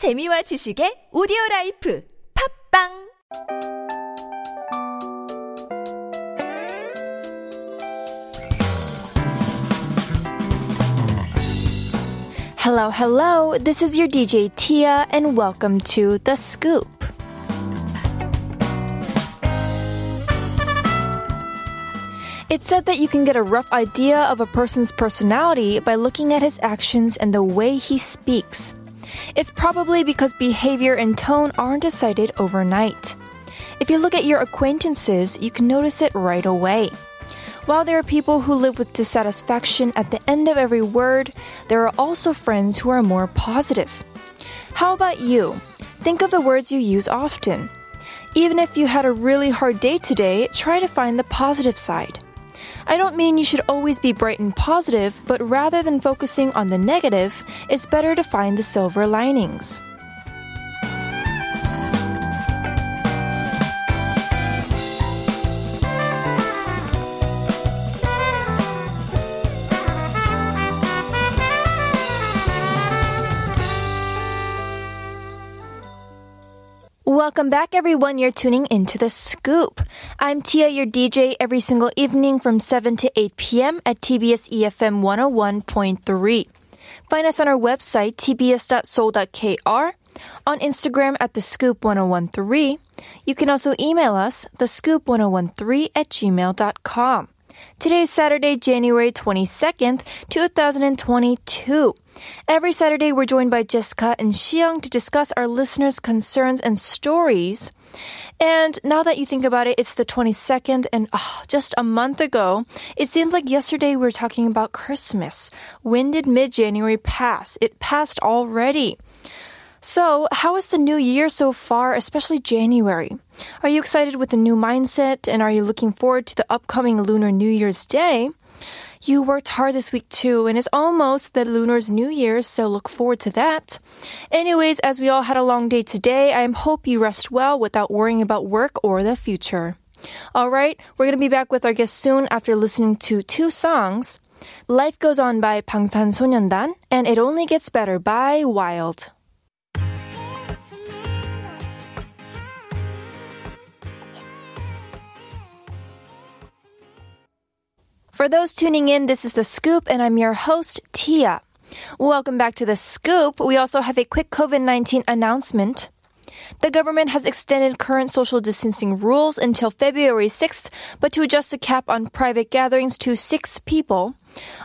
재미와 지식의 오디오 라이프 팝빵 Hello, hello. This is your DJ Tia, and welcome to The Scoop. It's said that you can get a rough idea of a person's personality by looking at his actions and the way he speaks. It's probably because behavior and tone aren't decided overnight. If you look at your acquaintances, you can notice it right away. While there are people who live with dissatisfaction at the end of every word, there are also friends who are more positive. How about you? Think of the words you use often. Even if you had a really hard day today, try to find the positive side. I don't mean you should always be bright and positive, but rather than focusing on the negative, it's better to find the silver linings. Welcome back, everyone. You're tuning into The Scoop. I'm Tia, your DJ, every single evening from 7 to 8 p.m. at TBS EFM 101.3. Find us on our website, tbs.seoul.kr, on Instagram at The Scoop 1013. You can also email us, thescoop1013 at gmail.com. Today is Saturday, January 22nd, 2022. Every Saturday, we're joined by Jessica and Xiang to discuss our listeners' concerns and stories. And now that you think about it, it's the 22nd, and oh, just a month ago, it seems like yesterday we were talking about Christmas. When did mid January pass? It passed already. So, how is the new year so far, especially January? Are you excited with the new mindset and are you looking forward to the upcoming Lunar New Year's Day? You worked hard this week too, and it's almost the Lunar's New Year, so look forward to that. Anyways, as we all had a long day today, I hope you rest well without worrying about work or the future. All right, we're going to be back with our guest soon after listening to two songs. Life Goes On by 방탄소년단 and It Only Gets Better by Wild. For those tuning in, this is The Scoop, and I'm your host, Tia. Welcome back to The Scoop. We also have a quick COVID 19 announcement. The government has extended current social distancing rules until February 6th, but to adjust the cap on private gatherings to six people.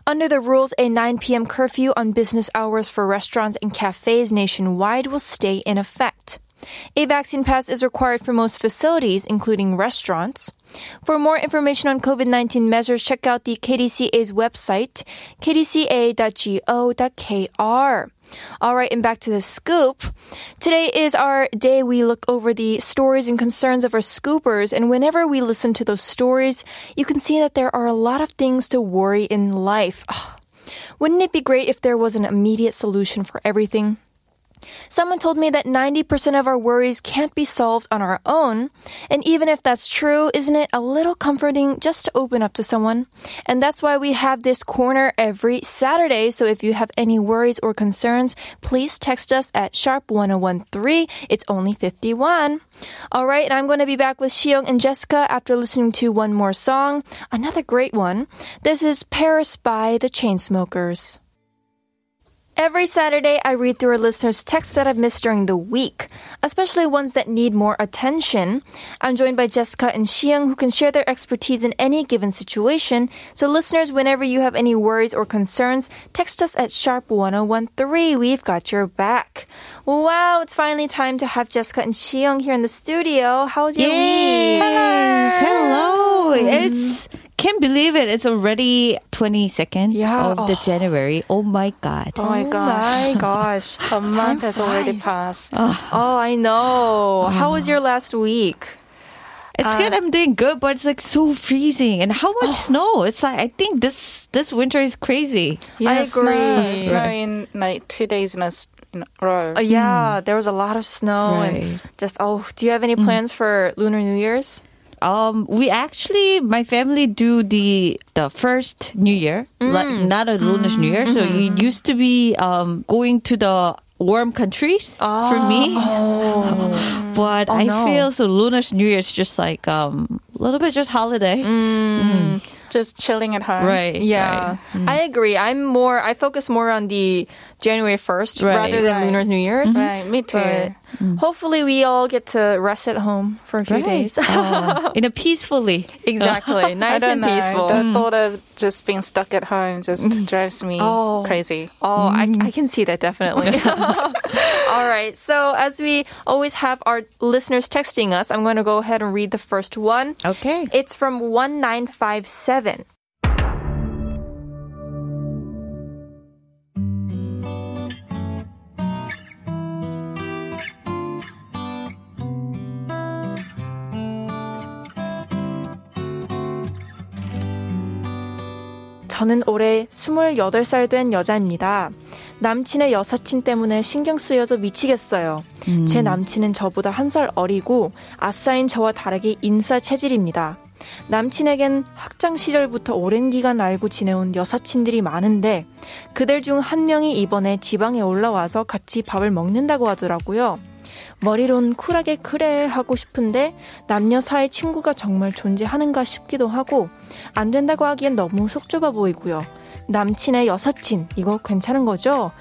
Under the rules, a 9 p.m. curfew on business hours for restaurants and cafes nationwide will stay in effect. A vaccine pass is required for most facilities, including restaurants. For more information on COVID 19 measures, check out the KDCA's website, kdca.go.kr. All right, and back to the scoop. Today is our day we look over the stories and concerns of our scoopers, and whenever we listen to those stories, you can see that there are a lot of things to worry in life. Ah, wouldn't it be great if there was an immediate solution for everything? Someone told me that 90% of our worries can't be solved on our own. And even if that's true, isn't it a little comforting just to open up to someone? And that's why we have this corner every Saturday. So if you have any worries or concerns, please text us at sharp1013. It's only 51. All right. And I'm going to be back with Shiyoung and Jessica after listening to one more song. Another great one. This is Paris by the Chainsmokers. Every Saturday, I read through our listeners' texts that I've missed during the week, especially ones that need more attention. I'm joined by Jessica and Xiang, who can share their expertise in any given situation. So, listeners, whenever you have any worries or concerns, text us at sharp1013. We've got your back. Wow, it's finally time to have Jessica and Xiang here in the studio. How's your yes. week? Hello. It's mm-hmm. Can't believe it. It's already 22nd Yeah. of the Oh. January. Oh my god. Oh my Oh gosh. my gosh. A month has already passed. Oh. oh, I know. How was oh. your last week? It's good. Uh, I'm doing good, but it's like so freezing. And how much oh. snow? It's like I think this this winter is crazy. I Snow, agree. snow in like two days in a, s- in a row. Uh, yeah, hmm. there was a lot of snow and just oh, do you have any hmm. plans for Lunar New Year's? Um, we actually, my family do the the first New Year, like not a lunar New Year. So it used to be um going to the warm countries for me. but I no. feel so Lunar New Year is just like um, a little bit just holiday. Just chilling at home. Right. Yeah, right. I agree. I'm more. I focus more on the January first Right. rather than Right. Lunar New Year's. Right, mm-hmm. me too. But mm. hopefully, we all get to rest at home for a few Right. days. Oh, in a peacefully. exactly, I nice don't and know. peaceful. The thought of just being stuck at home just drives me Oh. crazy. Oh, I, I mm-hmm. can see that definitely. All right. So, as we always have our listeners texting us, I'm going to go ahead and read the first one. Okay. It's from 1957. 저는 올해 28살 된 여자입니다. 남친의 여사친 때문에 신경 쓰여서 미치겠어요. 제 남친은 저보다 한 살 어리고 아싸인 저와 다르게 인싸 체질입니다. 남친에겐 학창 시절부터 오랜 기간 알고 지내온 여사친들이 많은데 그들 중 한 명이 이번에 지방에 올라와서 같이 밥을 먹는다고 하더라고요. 머리론 쿨하게 그래 하고 싶은데 남녀 사이 친구가 정말 존재하는가 싶기도 하고 안 된다고 하기엔 너무 속 좁아 보이고요. 남친의 여사친 이거 괜찮은 거죠?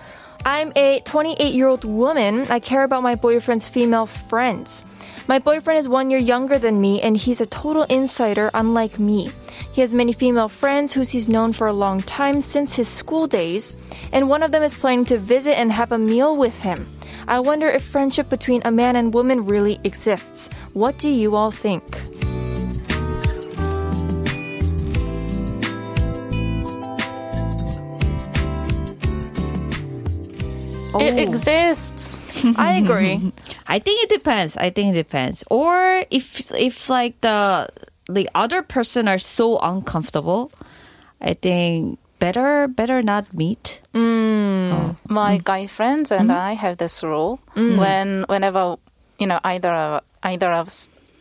I'm a 28-year-old woman. I care about my boyfriend's female friends. My boyfriend is one year younger than me and he's a total insider unlike me. He has many female friends who he's known for a long time since his school days, and one of them is planning to visit and have a meal with him. I wonder if friendship between a man and woman really exists. What do you all think? It oh. exists. I agree. I think it depends. I think it depends. Or if if like the the other person are so uncomfortable, I think better better not meet. Mm. Oh. My mm. guy friends and mm-hmm. I have this rule mm. when whenever you know either of either of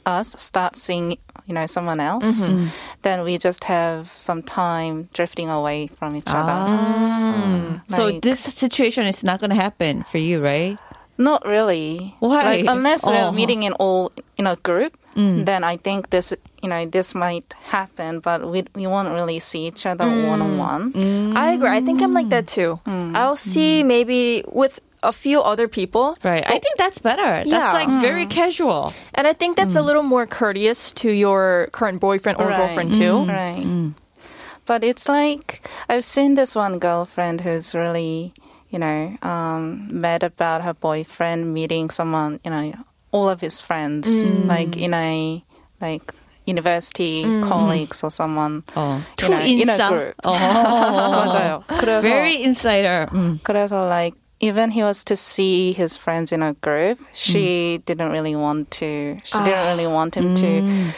us start seeing you know someone else, mm-hmm. then we just have some time drifting away from each other. Ah. Ah. So Like- this situation is not gonna happen for you, right? Not really. Why? Like, unless we're Oh. meeting in all in a group, Mm. then I think this you know this might happen, but we we won't really see each other one on one. I agree. I think I'm like that too. Mm. I'll see mm. maybe with a few other people. Right. I think that's better. That's Yeah. like very casual. And I think that's a little more courteous to your current boyfriend or Right. girlfriend too. Right. But it's like I've seen this one girlfriend who's really, you know, um, mad about her boyfriend meeting someone, you know, all of his friends, like in a like university colleagues or someone. Oh, you too know, in a insa. group. Oh, 맞아요. 그래서 very insider. Mm. 그래서 like even he was to see his friends in a group, she didn't really want to. She didn't really want him to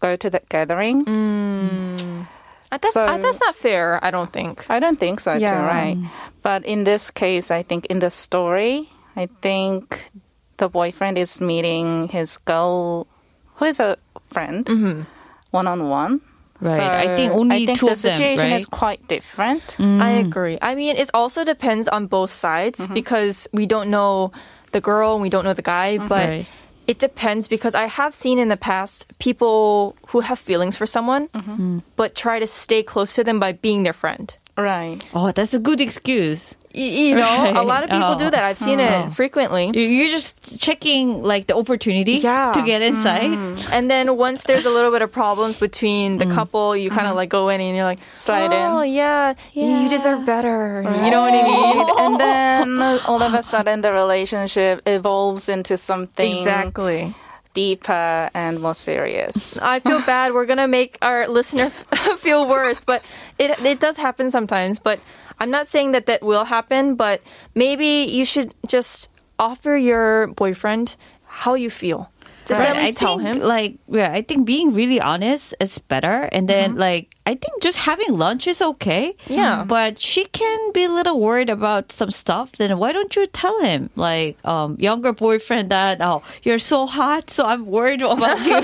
go to that gathering. Uh, That's, So- uh, that's not fair, I don't think. I don't think so, too, Yeah. right? But in this case, I think in the story, I think the boyfriend is meeting his girl, who is a friend, one on one. Right. I think only I think two the of them, situation right? is quite different. Mm. I agree. I mean, it also depends on both sides mm-hmm. because we don't know the girl and we don't know the guy, mm-hmm. but Right. it depends because I have seen in the past people who have feelings for someone mm-hmm. mm. but try to stay close to them by being their friend. Right. Oh, that's a good excuse. Y- you know, a lot of people do Oh. that. I've seen it oh. frequently. You- You're just checking like the opportunity Yeah. to get inside. Mm-hmm. And then once there's a little bit of problems between the mm. couple, you kind of mm-hmm. like go in and you're like, Slide in. oh, yeah, you deserve better. You know what I mean? and then all of a sudden the relationship evolves into something Exactly. deeper and more serious. I feel bad. We're gonna make our listener feel worse, but it it does happen sometimes. But I'm not saying that that will happen. But maybe you should just offer your boyfriend how you feel. Just at Right. I least tell think him. like yeah, I think being really honest is better. And then like I think just having lunch is okay. Yeah. But she can be a little worried about some stuff. Then why don't you tell him like um younger boyfriend that oh you're so hot, so I'm worried about you.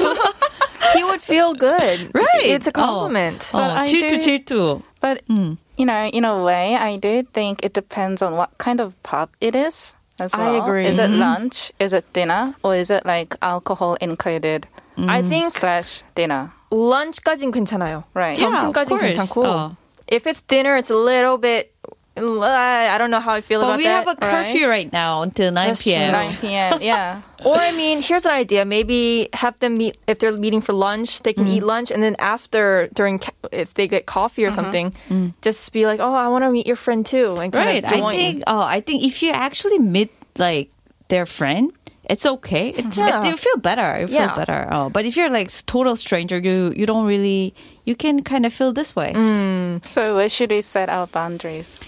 he would feel good. right. It's a compliment. Oh, I 질투 do- 질투. But you know, in a way, I do think it depends on what kind of pub it is. as I well. agree. Is it lunch? Is it dinner? Or is it like alcohol included I think slash dinner? lunch까진 괜찮아요. Right. Yeah, of 점심까진 course. 괜찮고. 어. If it's dinner, it's a little bit. I don't know how I feel But about that. But we have a curfew right, now until 9 That's true. p.m. 9 p.m. Yeah. Or I mean, here's an idea. Maybe have them meet if they're meeting for lunch. They can eat Mm. lunch, and then after during if they get coffee or Mm-hmm. something, just be like, "Oh, I want to meet your friend too," and kind Right. of I think. Oh, I think if you actually meet like their friend, it's okay. It's Yeah. it, you feel better. You feel Yeah. better. Oh, but if you're like total stranger, you you don't really you can kind of feel this way. So where should we set our boundaries?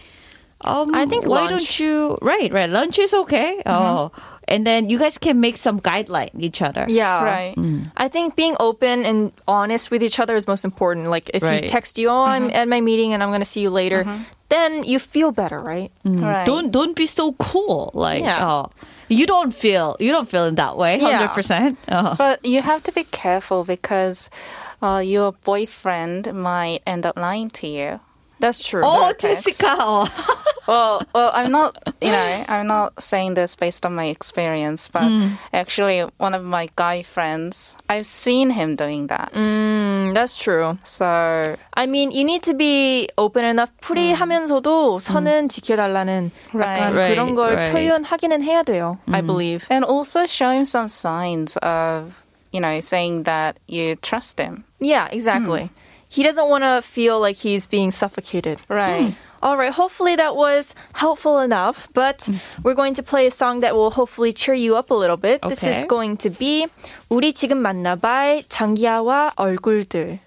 Um, I think why lunch. don't you? Right, right. Lunch is okay. Mm-hmm. Oh, and then you guys can make some guideline each other. yeah, Right. Mm. I think being open and honest with each other is most important. Like if Right. he text you, "Oh, I'm mm-hmm. at my meeting and I'm going to see you later," mm-hmm. then you feel better, right? Mm. Right. Don't don't be so cool. Like Yeah. oh, you don't feel you don't feel in that way. Yeah. Hundred percent. Oh. But you have to be careful because uh, your boyfriend might end up lying to you. That's true. Oh, Text. Jessica. Oh. Well, well, I'm not, you know, I'm not saying this based on my experience, but actually, one of my guy friends, I've seen him doing that. Mm, that's true. So, I mean, you need to be open enough. 풀이하면서도 선은 지켜달라는 Right. 약간 Right, 그런 걸 right. 표현하기는 해야 돼요. I believe. and also show him some signs of, you know, saying that you trust him. Yeah, exactly. he doesn't want to feel like he's being suffocated. Right. Mm. All right, hopefully that was helpful enough, but hmm. we're going to play a song that will hopefully cheer you up a little bit. Okay. This is going to be 우리 지금 만나 by 장기하와 얼굴들.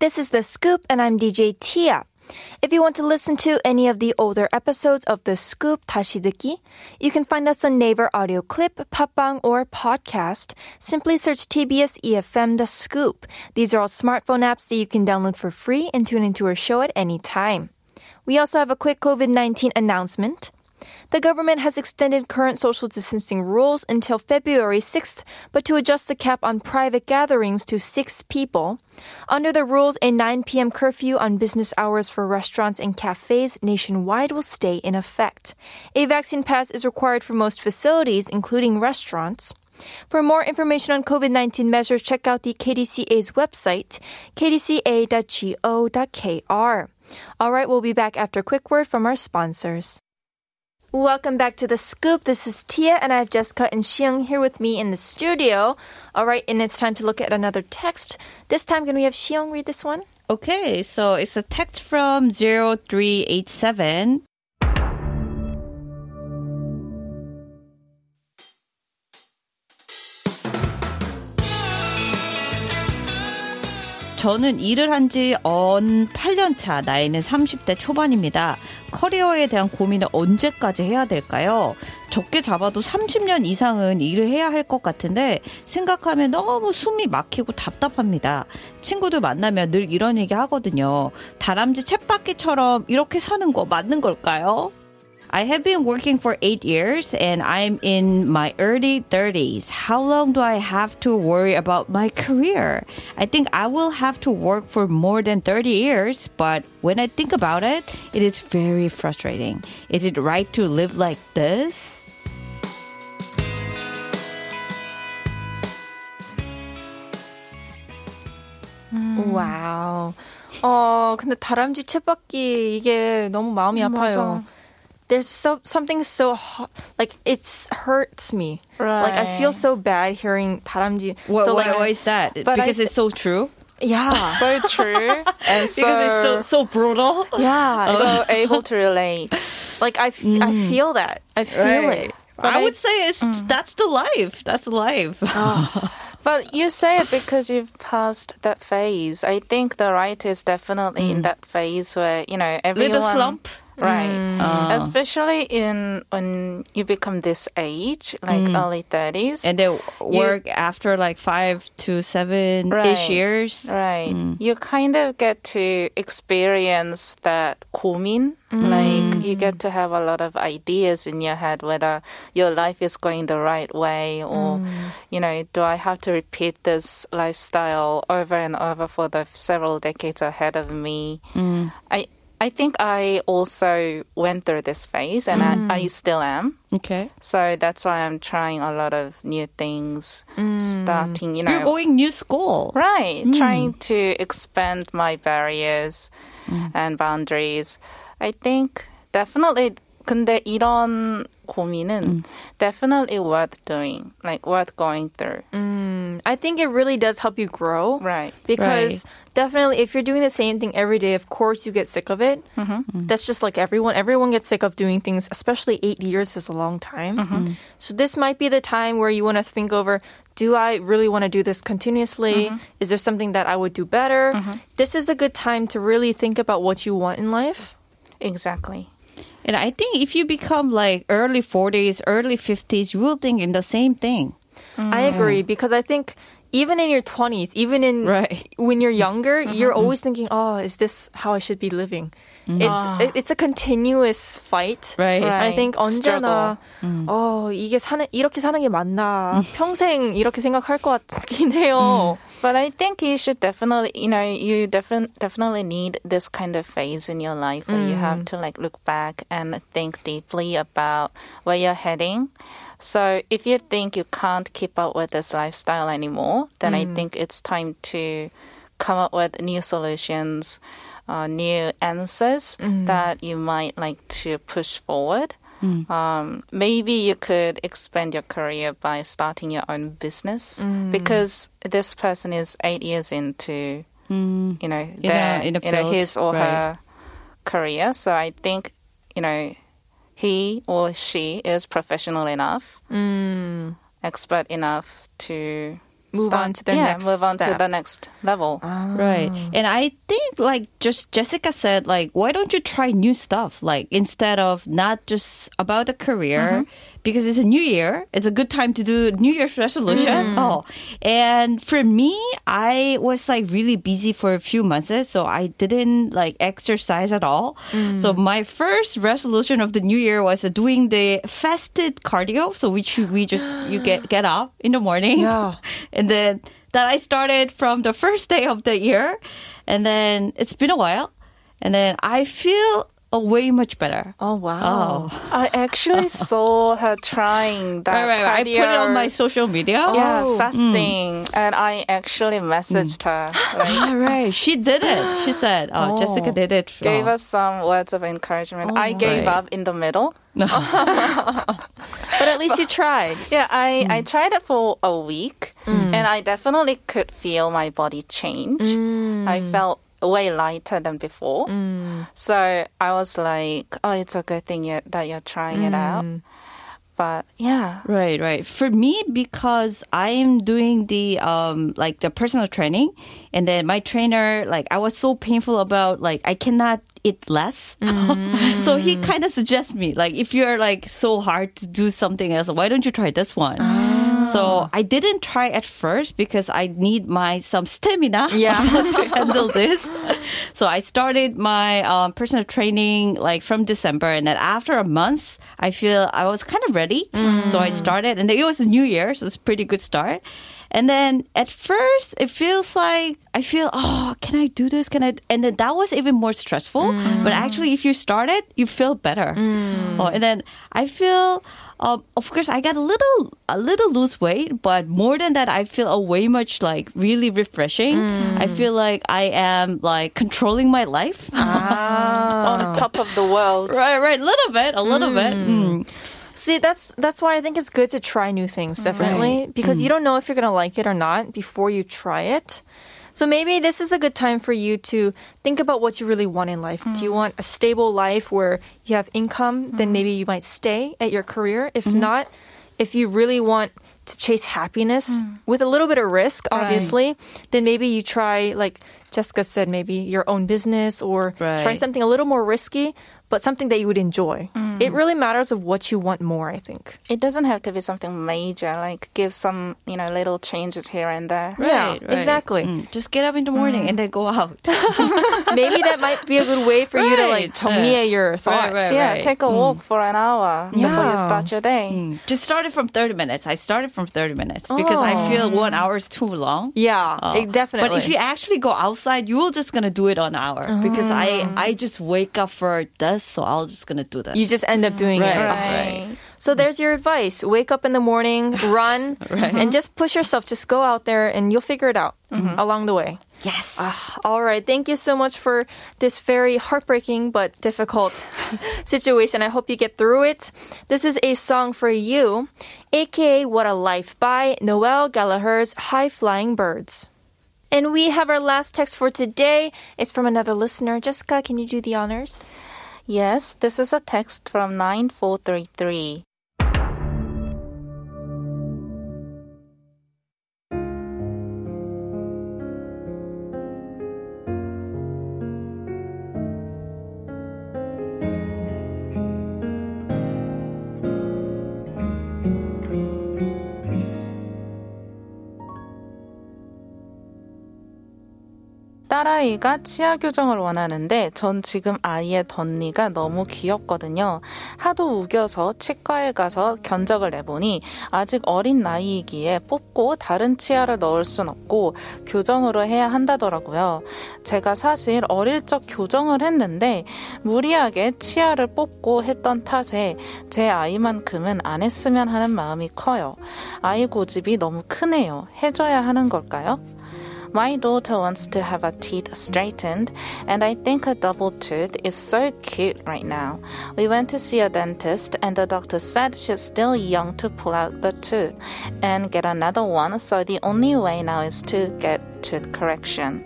This is The Scoop and I'm DJ Tia. If you want to listen to any of the older episodes of The Scoop 다시 듣기, you can find us on Naver Audio Clip, Papang, or Podcast. Simply search TBS EFM The Scoop. These are all smartphone apps that you can download for free and tune into our show at any time. We also have a quick COVID 19 announcement. The government has extended current social distancing rules until February 6th, but to adjust the cap on private gatherings to six people. Under the rules, a 9 p.m. curfew on business hours for restaurants and cafes nationwide will stay in effect. A vaccine pass is required for most facilities, including restaurants. For more information on COVID 19 measures, check out the KDCA's website, kdca.go.kr. All right, we'll be back after a quick word from our sponsors. Welcome back to the scoop. This is Tia, and I have Jessica and Xiang here with me in the studio. All right, and it's time to look at another text. This time, can we have Xiang read this one? Okay, so it's a text from 0387. 저는 일을 한 지 언 8년 차, 나이는 30대 초반입니다. 커리어에 대한 고민을 언제까지 해야 될까요? 적게 잡아도 30년 이상은 일을 해야 할 것 같은데 생각하면 너무 숨이 막히고 답답합니다. 친구들 만나면 늘 이런 얘기 하거든요. 다람쥐 챗바퀴처럼 이렇게 사는 거 맞는 걸까요? I have been working for eight years and I'm in my early 30s. How long do I have to worry about my career? I think I will have to work for more than 30 years, but when I think about it, it is very frustrating. Is it right to live like this? 와우. 어, 근데 다람쥐 챗바퀴 이게 너무 마음이 아파요. 맞아. There's so something so hot, like it's hurts me. Like I feel Right. so bad hearing 다람쥐. What, so what- like, why is that? But because I- it's so true? yeah, So true and so, Because it's so, so brutal? yeah. so able to relate. like I, f- I feel that. I feel Right. it. I would say it's that's the life. That's life. But you say it because you've passed that phase. I think the writer is definitely in that phase where, you know, everyone... Little slump. Right. Mm. Ah. Especially in when you become this age, like mm. early 30s. and they work after like five to seven ish Right. years. Right. Mm. You kind of get to experience that 고민. Like you get to have a lot of ideas in your head whether your life is going the right way or, you know, do I have to repeat this lifestyle over and over for the several decades ahead of me? I I think I also went through this phase, and I, I mm. still am. Okay. So that's why I'm trying a lot of new things, mm. starting. You know, You're going new school. right, mm. trying to expand my barriers and boundaries. I think definitely. 근데 이런 고민은 definitely worth doing, like worth going through. I think it really does help you grow. Right. Because definitely, if you're doing the same thing every day, of course you get sick of it. That's just like everyone. Everyone gets sick of doing things, especially eight years is a long time. So this might be the time where you want to think over. Do I really want to do this continuously? Is there something that I would do better? This is a good time to really think about what you want in life. Exactly. And I think if you become like early 40s, early 50s, you will think in the same thing. I agree because I think even in your 20s, even in Right. when you're younger, you're always thinking, "Oh, is this how I should be living?" It's it- it's a continuous fight. Right. And I think Right. 언제나 어 이게 사는 이렇게 사는 게 맞나 평생 이렇게 생각할 것 같긴 해요. But I think you should definitely, you know, you defin- definitely need this kind of phase in your life where you have mm. to like look back and think deeply about where you're heading. So if you think you can't keep up with this lifestyle anymore, then I mm. think it's time to come up with new solutions, uh, new answers mm. that you might like to push forward. Mm. Um, maybe you could expand your career by starting your own business mm. because this person is eight years into, mm. you know, a- their, in a you know, his or right. her career. So I think, you know, he or she is professional enough, expert enough to Move start- on to the yeah, next move on to step. the next level. Ah. Right. And I think like just Jessica said, like, why don't you try new stuff? Like instead of not just about the career, mm-hmm. Because it's a new year, it's a good time to do New Year's resolution. Mm-hmm. Oh. And for me, I was like really busy for a few months, eh, so I didn't like exercise at all. So mm. my first resolution of the new year was uh, doing the fasted cardio. So which we just you get get up in the morning. Yeah. And then that I started from the first day of the year. And then it's been a while. And then I feel uh, way much better. Oh wow. Oh. I actually saw her trying that Right, right, right. I put it on my social media. yeah, Oh. Mm. fasting, and I actually messaged mm. her, like, All right. She did it. She said, oh, oh, Jessica did it. gave Oh. us some words of encouragement. I oh, gave Right. up in the middle. But at least you tried. Yeah, I, I mm. tried it for a week, and I definitely could feel my body change. I felt way lighter than before. Mm. So I was like, oh, it's a good thing you, that you're trying it out. Mm. But yeah. Right, right. For me, because I am doing the um like the personal training, and then my trainer like I was so painful about like I cannot eat less, so he mm. kind of suggests me like if you're like so hard to do something else, why don't you try this one? Ah. So ah. I didn't try at first because I need my some stamina Yeah. to handle this. So I started my um, personal training like from December, and then after a month, I feel I was kind of ready. So I mm. started, and it was a new year, so it's a pretty good start. And then at first, it feels like I feel, oh, can I do this? Can I? And then that was even more stressful. But mm. actually, if you start it, you feel better. Mm. Oh, and then I feel. Um, of course, I got a little, a little lose weight, but more than that, I feel a way much like really refreshing. I mm. feel like I am like controlling my life. Ah. On top of the world. Right, right, a little bit, a little bit. Mm. mm. See, that's that's why I think it's good to try new things, mm. definitely, because you don't know if you're gonna like it or not before you try it. So maybe this is a good time for you to think about what you really want in life. Do you hmm. want a stable life where you have income? Then hmm. maybe you might stay at your career. If hmm. not, if you really want to chase happiness with a little bit of risk, obviously, then maybe you try, like Jessica said, maybe your own business or try something a little more risky, but something that you would enjoy. It really matters of what you want more, I think. It doesn't have to be something major, like give some, you know, little changes here and there. Yeah, Right, right. exactly. Mm, Just get up in the morning and then go out. Maybe that might be a good way for you to like Right. 정리해 your thoughts. right. Yeah, take a walk for an hour before Yeah. you start your day. Mm. Just started from 30 minutes. I started from 30 minutes because I Oh. feel one hour is too long. Yeah, Oh. it- definitely. But if you actually go outside, you're just gonna do it on an hour because I I just wake up for this, so I'll just gonna do this. you just end up doing Right. it. Right. So there's your advice. Wake up in the morning, run, and just push yourself. Just go out there and you'll figure it out mm-hmm. along the way. yes. Ah, all right. Thank you so much for this very heartbreaking but difficult situation. I hope you get through it. This is a song for you, aka What a Life by Noel Gallagher's High Flying Birds. And we have our last text for today. It's from another listener. Jessica, can you do the honors? Yes, this is a text from 9433. 딸아이가 치아 교정을 원하는데 전 지금 아이의 덧니가 너무 귀엽거든요. 하도 우겨서 치과에 가서 견적을 내보니 아직 어린 나이이기에 뽑고 다른 치아를 넣을 순 없고 교정으로 해야 한다더라고요. 제가 사실 어릴 적 교정을 했는데 무리하게 치아를 뽑고 했던 탓에 제 아이만큼은 안 했으면 하는 마음이 커요. 아이 고집이 너무 크네요. 해줘야 하는 걸까요? My daughter wants to have her teeth straightened, and I think a double tooth is so cute right now. We went to see a dentist, and the doctor said she's still young to pull out the tooth and get another one, so the only way now is to get tooth correction.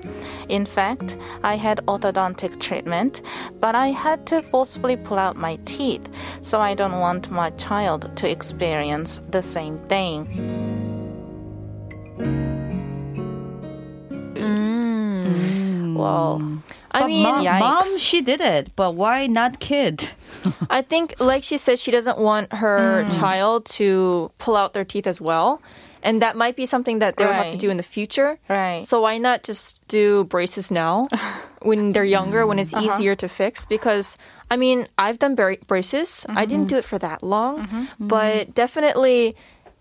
In fact, I had orthodontic treatment, but I had to forcefully pull out my teeth, so I don't want my child to experience the same thing. Well, I but mean, mom, mom, she did it, but why not kid? I think, like she said, she doesn't want her mm. child to pull out their teeth as well. And that might be something that they'll have to do in the future. Right. So why not just do braces now when they're younger, when it's uh-huh. easier to fix? Because, I mean, I've done bra- braces. I didn't mm-hmm. do it for that long, mm-hmm. but mm-hmm. definitely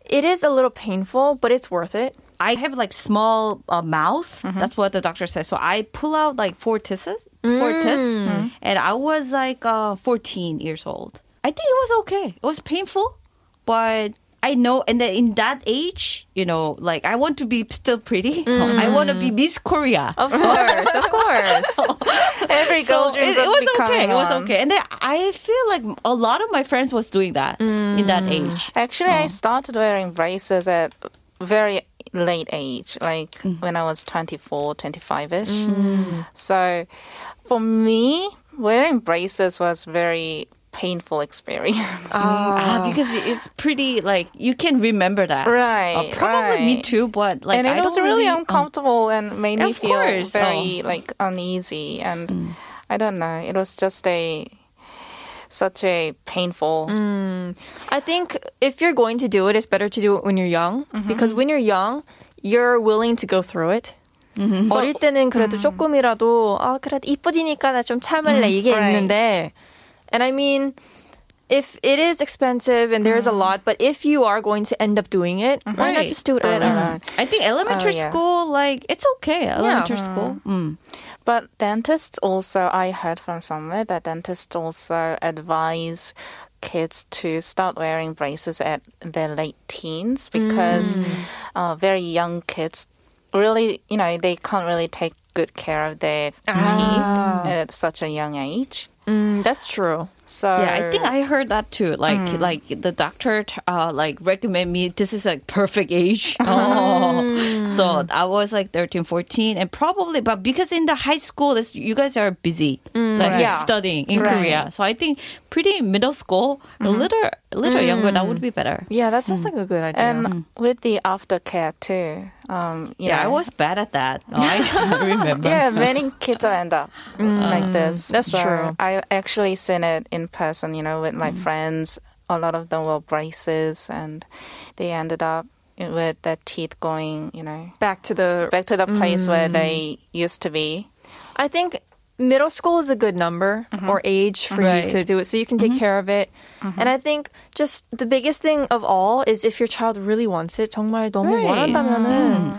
it is a little painful, but it's worth it. I have like small uh, mouth. Mm-hmm. That's what the doctor says. So I pull out like four teeth, four Mm. and I was like uh, 14 years old. I think it was okay. It was painful, but I know, and then in that age, you know, like I want to be still pretty. I want to be Miss Korea. Mm. Of course, of course. every girl So dreams it, it was okay. It was okay, and then I feel like a lot of my friends was doing that in that Mm. age. Actually, I started wearing braces at very late age, like when I was 24, 25-ish. So for me, wearing braces was very painful experience. Ah, because it's pretty like you can remember that. Right, Uh, probably me too, but like and it I was don't really uh, uncomfortable and made me feel course, very oh. like uneasy and I don't know. It was just a such a painful. I think if you're going to do it, it's better to do it when you're young because when you're young, you're willing to go through it. 어릴 때는 그래도 조금이라도 아 그래도 이뻐지니까 나 좀 참을래 이게 right. 있는데, and I mean. If it is expensive and there's a lot, but if you are going to end up doing it, why not Right. just do it Right, early? right, right. I think elementary Oh, yeah. school, like it's okay. Elementary school. Mm. But dentists also, I heard from somewhere that dentists also advise kids to start wearing braces at their late teens because uh, very young kids really, you know, they can't really take good care of their teeth at such a young age. Mm, that's true. So Yeah, I think I heard that too. Like, mm. like the doctor, uh, like recommend me. This is like perfect age. Oh. so I was like 13, 14, and probably, but because in the high school, it's, you guys are busy, mm. like Yeah. studying in Right. Korea. So I think pretty middle school, a mm-hmm. little, a little younger, that would mm. be better. Yeah, that sounds like a good idea. And with the aftercare too. Um, you Yeah, I was bad at that. Oh, I remember. Yeah, many kids will end up like this. That's So true. I actually seen it in person, you know, with my mm. friends. A lot of them were braces and they ended up with their teeth going, you know, Back to the back to the place where mm. they used to be. I think middle school is a good number or age for Right. you to do it so you can take care of it. And I think just the biggest thing of all is if your child really wants it, 정말 너무 Right. 원한다면은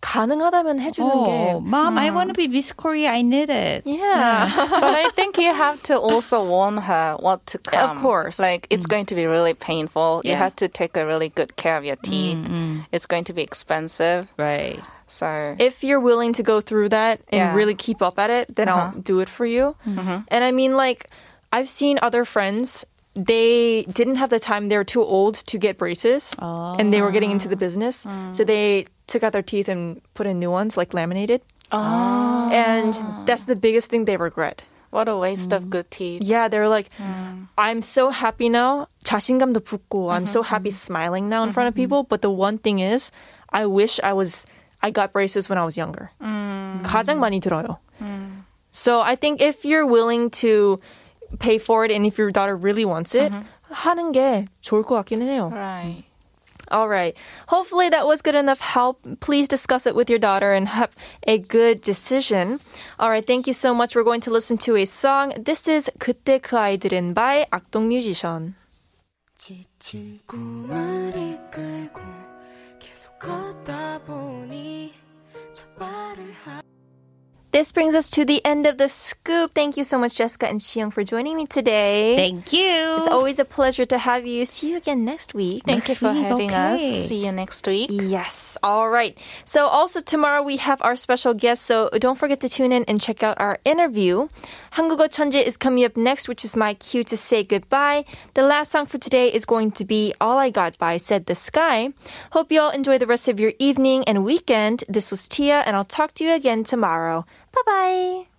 가능하다면 해주는 Oh, 게 mom, I want to be Miss Korea. I need it. yeah. but I think you have to also warn her what to come. course. Like it's going to be really painful. You Yeah. have to take a really good care of your teeth. It's going to be expensive. Right. So if you're willing to go through that and Yeah. really keep up at it, then I'll Uh-huh. do it for you. And I mean, like, I've seen other friends. They didn't have the time. They were too old to get braces, and they were getting into the business. So they took out their teeth and put in new ones, like laminated. And that's the biggest thing they regret. what a waste of good teeth. Yeah, they're like, I'm so happy now. 자신감도 붙고, I'm so happy smiling now in front of people. But the one thing is, I wish I was, I got braces when I was younger. 가장 많이 들어요. So I think if you're willing to pay for it and if your daughter really wants it, 하는 게 좋을 것 같기는 해요. Right. All right. Hopefully that was good enough help. Please discuss it with your daughter and have a good decision. All right. Thank you so much. We're going to listen to a song. This is 그때 그 아이들은 by 악동 뮤지션. 지친 꿈을 이끌고 계속 걷다 보니 첫 발을 하 this brings us to the end of the scoop. Thank you so much, Jessica and Xiong, for joining me today. Thank you. It's always a pleasure to have you. See you again next week. Thank next you for week. having okay. us. See you next week. Yes. All right. So, also tomorrow we have our special guest. So, don't forget to tune in and check out our interview. Hangugo Chanje is coming up next, which is my cue to say goodbye. The last song for today is going to be All I Got by Said the Sky. Hope you all enjoy the rest of your evening and weekend. This was Tia, and I'll talk to you again tomorrow. Bye bye.